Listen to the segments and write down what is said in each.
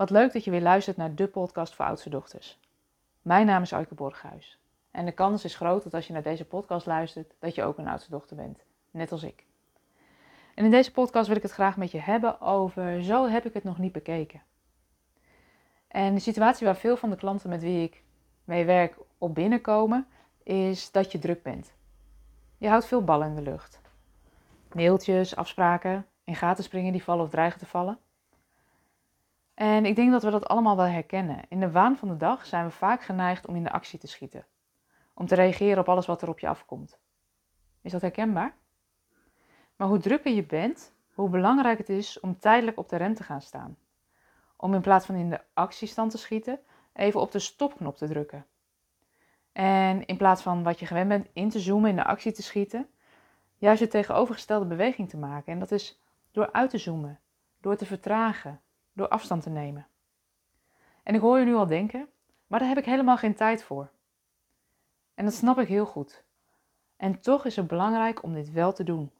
Wat leuk dat je weer luistert naar de podcast voor oudste dochters. Mijn naam is Aike Borghuis. En de kans is groot dat als je naar deze podcast luistert, dat je ook een oudste dochter bent. Net als ik. En in deze podcast wil ik het graag met je hebben over zo heb ik het nog niet bekeken. En de situatie waar veel van de klanten met wie ik mee werk op binnenkomen, is dat je druk bent. Je houdt veel ballen in de lucht. Mailtjes, afspraken, in gaten springen die vallen of dreigen te vallen. En ik denk dat we dat allemaal wel herkennen. In de waan van de dag zijn we vaak geneigd om in de actie te schieten. Om te reageren op alles wat er op je afkomt. Is dat herkenbaar? Maar hoe drukker je bent, hoe belangrijk het is om tijdelijk op de rem te gaan staan. Om in plaats van in de actiestand te schieten, even op de stopknop te drukken. En in plaats van wat je gewend bent in te zoomen, in de actie te schieten, juist de tegenovergestelde beweging te maken. En dat is door uit te zoomen, door te vertragen, door afstand te nemen. En ik hoor je nu al denken, maar daar heb ik helemaal geen tijd voor. En dat snap ik heel goed. En toch is het belangrijk om dit wel te doen.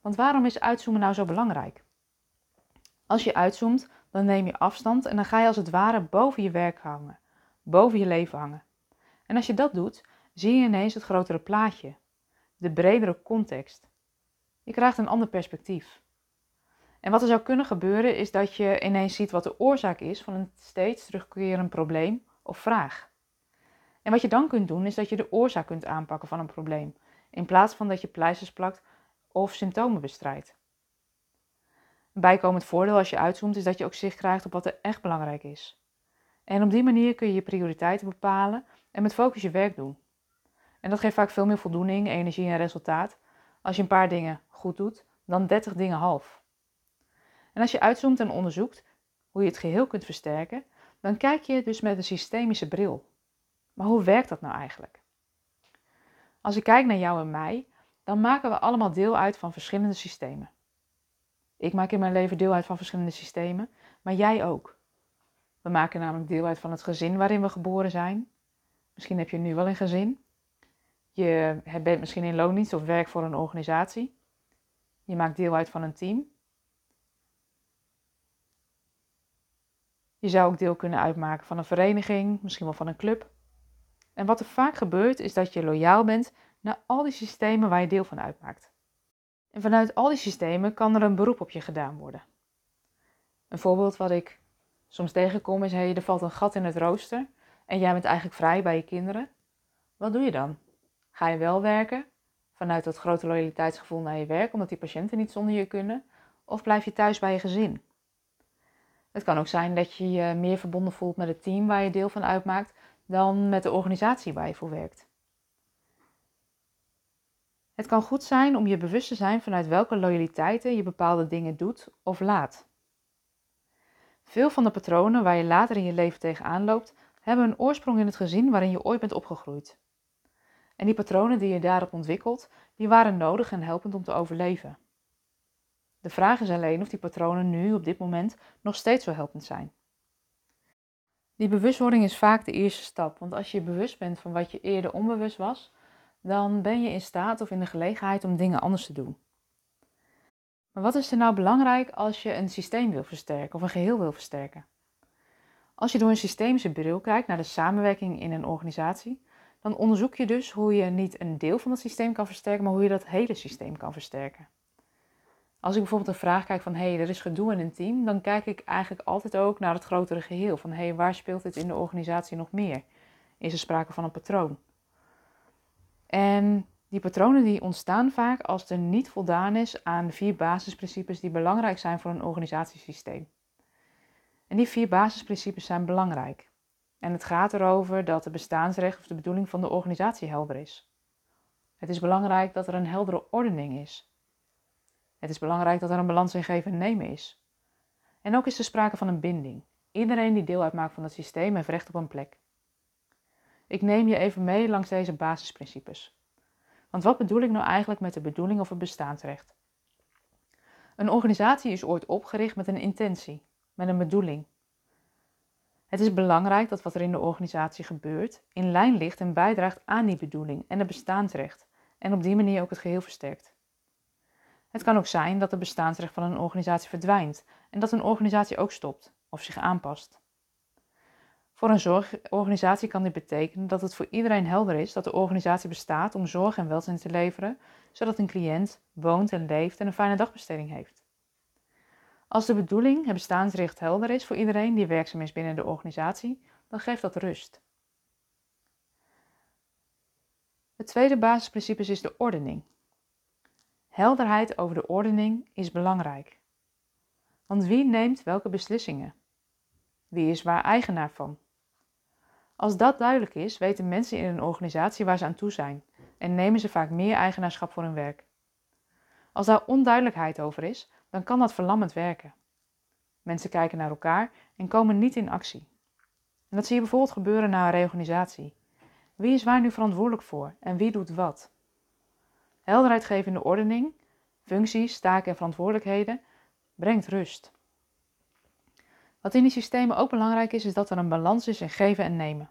Want waarom is uitzoomen nou zo belangrijk? Als je uitzoomt, dan neem je afstand en dan ga je als het ware boven je werk hangen, boven je leven hangen. En als je dat doet, zie je ineens het grotere plaatje, de bredere context. Je krijgt een ander perspectief. En wat er zou kunnen gebeuren is dat je ineens ziet wat de oorzaak is van een steeds terugkerend probleem of vraag. En wat je dan kunt doen is dat je de oorzaak kunt aanpakken van een probleem, in plaats van dat je pleisters plakt of symptomen bestrijdt. Een bijkomend voordeel als je uitzoomt is dat je ook zicht krijgt op wat er echt belangrijk is. En op die manier kun je je prioriteiten bepalen en met focus je werk doen. En dat geeft vaak veel meer voldoening, energie en resultaat als je een paar dingen goed doet dan 30 dingen half. En als je uitzoomt en onderzoekt hoe je het geheel kunt versterken, dan kijk je dus met een systemische bril. Maar hoe werkt dat nou eigenlijk? Als ik kijk naar jou en mij, dan maken we allemaal deel uit van verschillende systemen. Ik maak in mijn leven deel uit van verschillende systemen, maar jij ook. We maken namelijk deel uit van het gezin waarin we geboren zijn. Misschien heb je nu wel een gezin. Je bent misschien in loondienst of werkt voor een organisatie. Je maakt deel uit van een team. Je zou ook deel kunnen uitmaken van een vereniging, misschien wel van een club. En wat er vaak gebeurt is dat je loyaal bent naar al die systemen waar je deel van uitmaakt. En vanuit al die systemen kan er een beroep op je gedaan worden. Een voorbeeld wat ik soms tegenkom is: hey, er valt een gat in het rooster en jij bent eigenlijk vrij bij je kinderen. Wat doe je dan? Ga je wel werken vanuit dat grote loyaliteitsgevoel naar je werk, omdat die patiënten niet zonder je kunnen? Of blijf je thuis bij je gezin? Het kan ook zijn dat je je meer verbonden voelt met het team waar je deel van uitmaakt dan met de organisatie waar je voor werkt. Het kan goed zijn om je bewust te zijn vanuit welke loyaliteiten je bepaalde dingen doet of laat. Veel van de patronen waar je later in je leven tegenaan loopt, hebben een oorsprong in het gezin waarin je ooit bent opgegroeid. En die patronen die je daarop ontwikkelt, die waren nodig en helpend om te overleven. De vraag is alleen of die patronen nu op dit moment nog steeds zo helpend zijn. Die bewustwording is vaak de eerste stap, want als je bewust bent van wat je eerder onbewust was, dan ben je in staat of in de gelegenheid om dingen anders te doen. Maar wat is er nou belangrijk als je een systeem wil versterken of een geheel wil versterken? Als je door een systemische bril kijkt naar de samenwerking in een organisatie, dan onderzoek je dus hoe je niet een deel van het systeem kan versterken, maar hoe je dat hele systeem kan versterken. Als ik bijvoorbeeld een vraag kijk van hé, hey, er is gedoe in een team, dan kijk ik eigenlijk altijd ook naar het grotere geheel. Van hé, hey, waar speelt dit in de organisatie nog meer? Is er sprake van een patroon? En die patronen die ontstaan vaak als er niet voldaan is aan vier basisprincipes die belangrijk zijn voor een organisatiesysteem. En die vier basisprincipes zijn belangrijk. En het gaat erover dat de bestaansrecht of de bedoeling van de organisatie helder is. Het is belangrijk dat er een heldere ordening is. Het is belangrijk dat er een balans in geven en nemen is. En ook is er sprake van een binding. Iedereen die deel uitmaakt van het systeem heeft recht op een plek. Ik neem je even mee langs deze basisprincipes. Want wat bedoel ik nou eigenlijk met de bedoeling of het bestaansrecht? Een organisatie is ooit opgericht met een intentie, met een bedoeling. Het is belangrijk dat wat er in de organisatie gebeurt in lijn ligt en bijdraagt aan die bedoeling en het bestaansrecht en op die manier ook het geheel versterkt. Het kan ook zijn dat het bestaansrecht van een organisatie verdwijnt en dat een organisatie ook stopt, of zich aanpast. Voor een zorgorganisatie kan dit betekenen dat het voor iedereen helder is dat de organisatie bestaat om zorg en welzijn te leveren, zodat een cliënt woont en leeft en een fijne dagbesteding heeft. Als de bedoeling, het bestaansrecht helder is voor iedereen die werkzaam is binnen de organisatie, dan geeft dat rust. Het tweede basisprincipe is de ordening. Helderheid over de ordening is belangrijk. Want wie neemt welke beslissingen? Wie is waar eigenaar van? Als dat duidelijk is, weten mensen in een organisatie waar ze aan toe zijn en nemen ze vaak meer eigenaarschap voor hun werk. Als daar onduidelijkheid over is, dan kan dat verlammend werken. Mensen kijken naar elkaar en komen niet in actie. En dat zie je bijvoorbeeld gebeuren na een reorganisatie. Wie is waar nu verantwoordelijk voor en wie doet wat? Helderheid geven in de ordening, functies, taken en verantwoordelijkheden brengt rust. Wat in die systemen ook belangrijk is, is dat er een balans is in geven en nemen.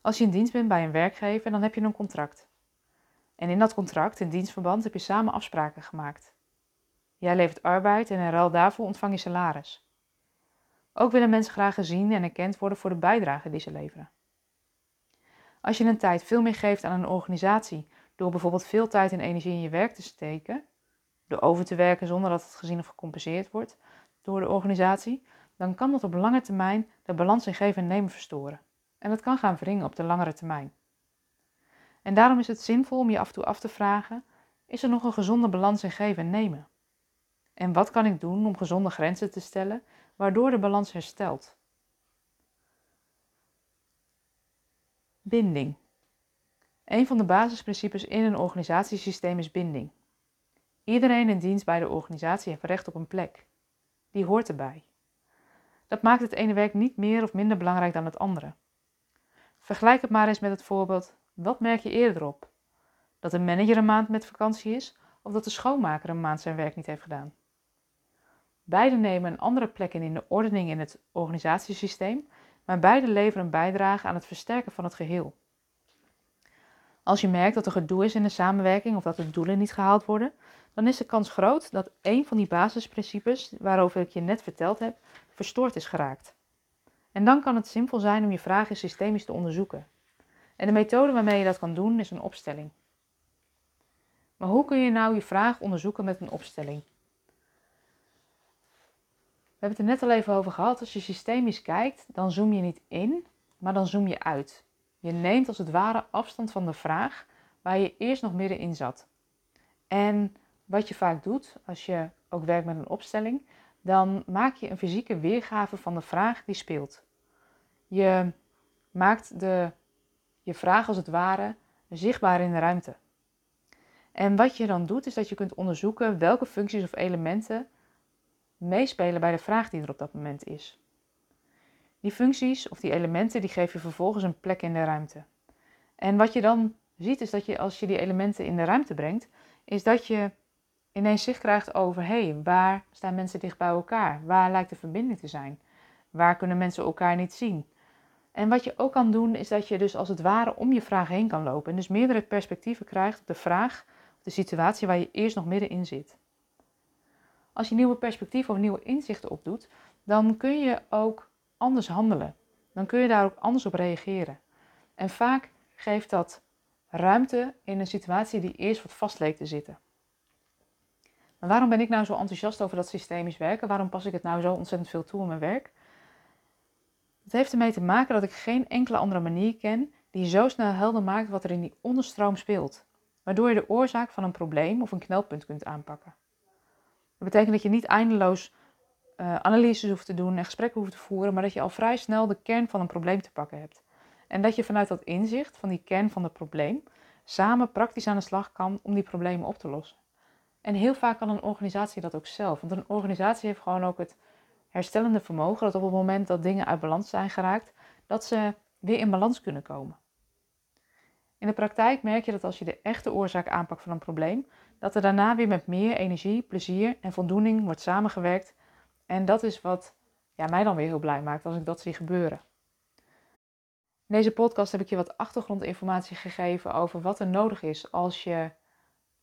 Als je in dienst bent bij een werkgever, dan heb je een contract. En in dat contract, in dienstverband, heb je samen afspraken gemaakt. Jij levert arbeid en in ruil daarvoor ontvang je salaris. Ook willen mensen graag gezien en erkend worden voor de bijdrage die ze leveren. Als je een tijd veel meer geeft aan een organisatie door bijvoorbeeld veel tijd en energie in je werk te steken, door over te werken zonder dat het gezien of gecompenseerd wordt door de organisatie, dan kan dat op lange termijn de balans in geven en nemen verstoren. En dat kan gaan wringen op de langere termijn. En daarom is het zinvol om je af en toe af te vragen: is er nog een gezonde balans in geven en nemen? En wat kan ik doen om gezonde grenzen te stellen, waardoor de balans herstelt? Binding. Een van de basisprincipes in een organisatiesysteem is binding. Iedereen in dienst bij de organisatie heeft recht op een plek. Die hoort erbij. Dat maakt het ene werk niet meer of minder belangrijk dan het andere. Vergelijk het maar eens met het voorbeeld: wat merk je eerder op? Dat een manager een maand met vakantie is of dat de schoonmaker een maand zijn werk niet heeft gedaan? Beide nemen een andere plek in in de ordening in het organisatiesysteem, maar beide leveren een bijdrage aan het versterken van het geheel. Als je merkt dat er gedoe is in de samenwerking of dat de doelen niet gehaald worden, dan is de kans groot dat een van die basisprincipes waarover ik je net verteld heb, verstoord is geraakt. En dan kan het simpel zijn om je vragen systemisch te onderzoeken. En de methode waarmee je dat kan doen is een opstelling. Maar hoe kun je nou je vraag onderzoeken met een opstelling? We hebben het er net al even over gehad. Als je systemisch kijkt, dan zoom je niet in, maar dan zoom je uit. Je neemt als het ware afstand van de vraag waar je eerst nog middenin zat. En wat je vaak doet als je ook werkt met een opstelling, dan maak je een fysieke weergave van de vraag die speelt. Je maakt de, je vraag als het ware zichtbaar in de ruimte. En wat je dan doet, is dat je kunt onderzoeken welke functies of elementen meespelen bij de vraag die er op dat moment is. Die functies of die elementen die geef je vervolgens een plek in de ruimte. En wat je dan ziet is dat je als je die elementen in de ruimte brengt, is dat je ineens zicht krijgt over hé, waar staan mensen dicht bij elkaar? Waar lijkt de verbinding te zijn? Waar kunnen mensen elkaar niet zien? En wat je ook kan doen, is dat je dus als het ware om je vraag heen kan lopen. En dus meerdere perspectieven krijgt op de vraag, of de situatie waar je eerst nog middenin zit. Als je nieuwe perspectieven of nieuwe inzichten opdoet, dan kun je ook anders handelen. Dan kun je daar ook anders op reageren. En vaak geeft dat ruimte in een situatie die eerst wat vast leek te zitten. Maar waarom ben ik nou zo enthousiast over dat systemisch werken? Waarom pas ik het nou zo ontzettend veel toe in mijn werk? Het heeft ermee te maken dat ik geen enkele andere manier ken die zo snel helder maakt wat er in die onderstroom speelt, waardoor je de oorzaak van een probleem of een knelpunt kunt aanpakken. Dat betekent dat je niet eindeloos uh, analyses hoeft te doen en gesprekken hoeft te voeren, maar dat je al vrij snel de kern van een probleem te pakken hebt. En dat je vanuit dat inzicht van die kern van het probleem samen praktisch aan de slag kan om die problemen op te lossen. En heel vaak kan een organisatie dat ook zelf. Want een organisatie heeft gewoon ook het herstellende vermogen dat op het moment dat dingen uit balans zijn geraakt, dat ze weer in balans kunnen komen. In de praktijk merk je dat als je de echte oorzaak aanpakt van een probleem, dat er daarna weer met meer energie, plezier en voldoening wordt samengewerkt. En dat is wat ja, mij dan weer heel blij maakt als ik dat zie gebeuren. In deze podcast heb ik je wat achtergrondinformatie gegeven over wat er nodig is als je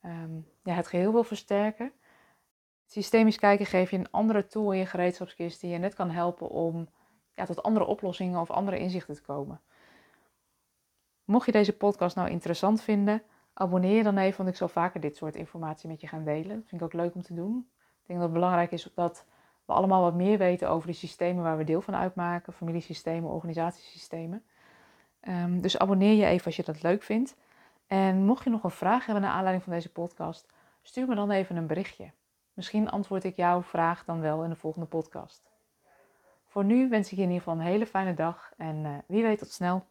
um, ja, het geheel wil versterken. Systemisch kijken geeft je een andere tool in je gereedschapskist die je net kan helpen om ja, tot andere oplossingen of andere inzichten te komen. Mocht je deze podcast nou interessant vinden, abonneer je dan even, want ik zal vaker dit soort informatie met je gaan delen. Dat vind ik ook leuk om te doen. Ik denk dat het belangrijk is dat we allemaal wat meer weten over de systemen waar we deel van uitmaken, familiesystemen, organisatiesystemen. Um, dus abonneer je even als je dat leuk vindt. En mocht je nog een vraag hebben naar aanleiding van deze podcast, stuur me dan even een berichtje. Misschien antwoord ik jouw vraag dan wel in de volgende podcast. Voor nu wens ik je in ieder geval een hele fijne dag en uh, wie weet tot snel.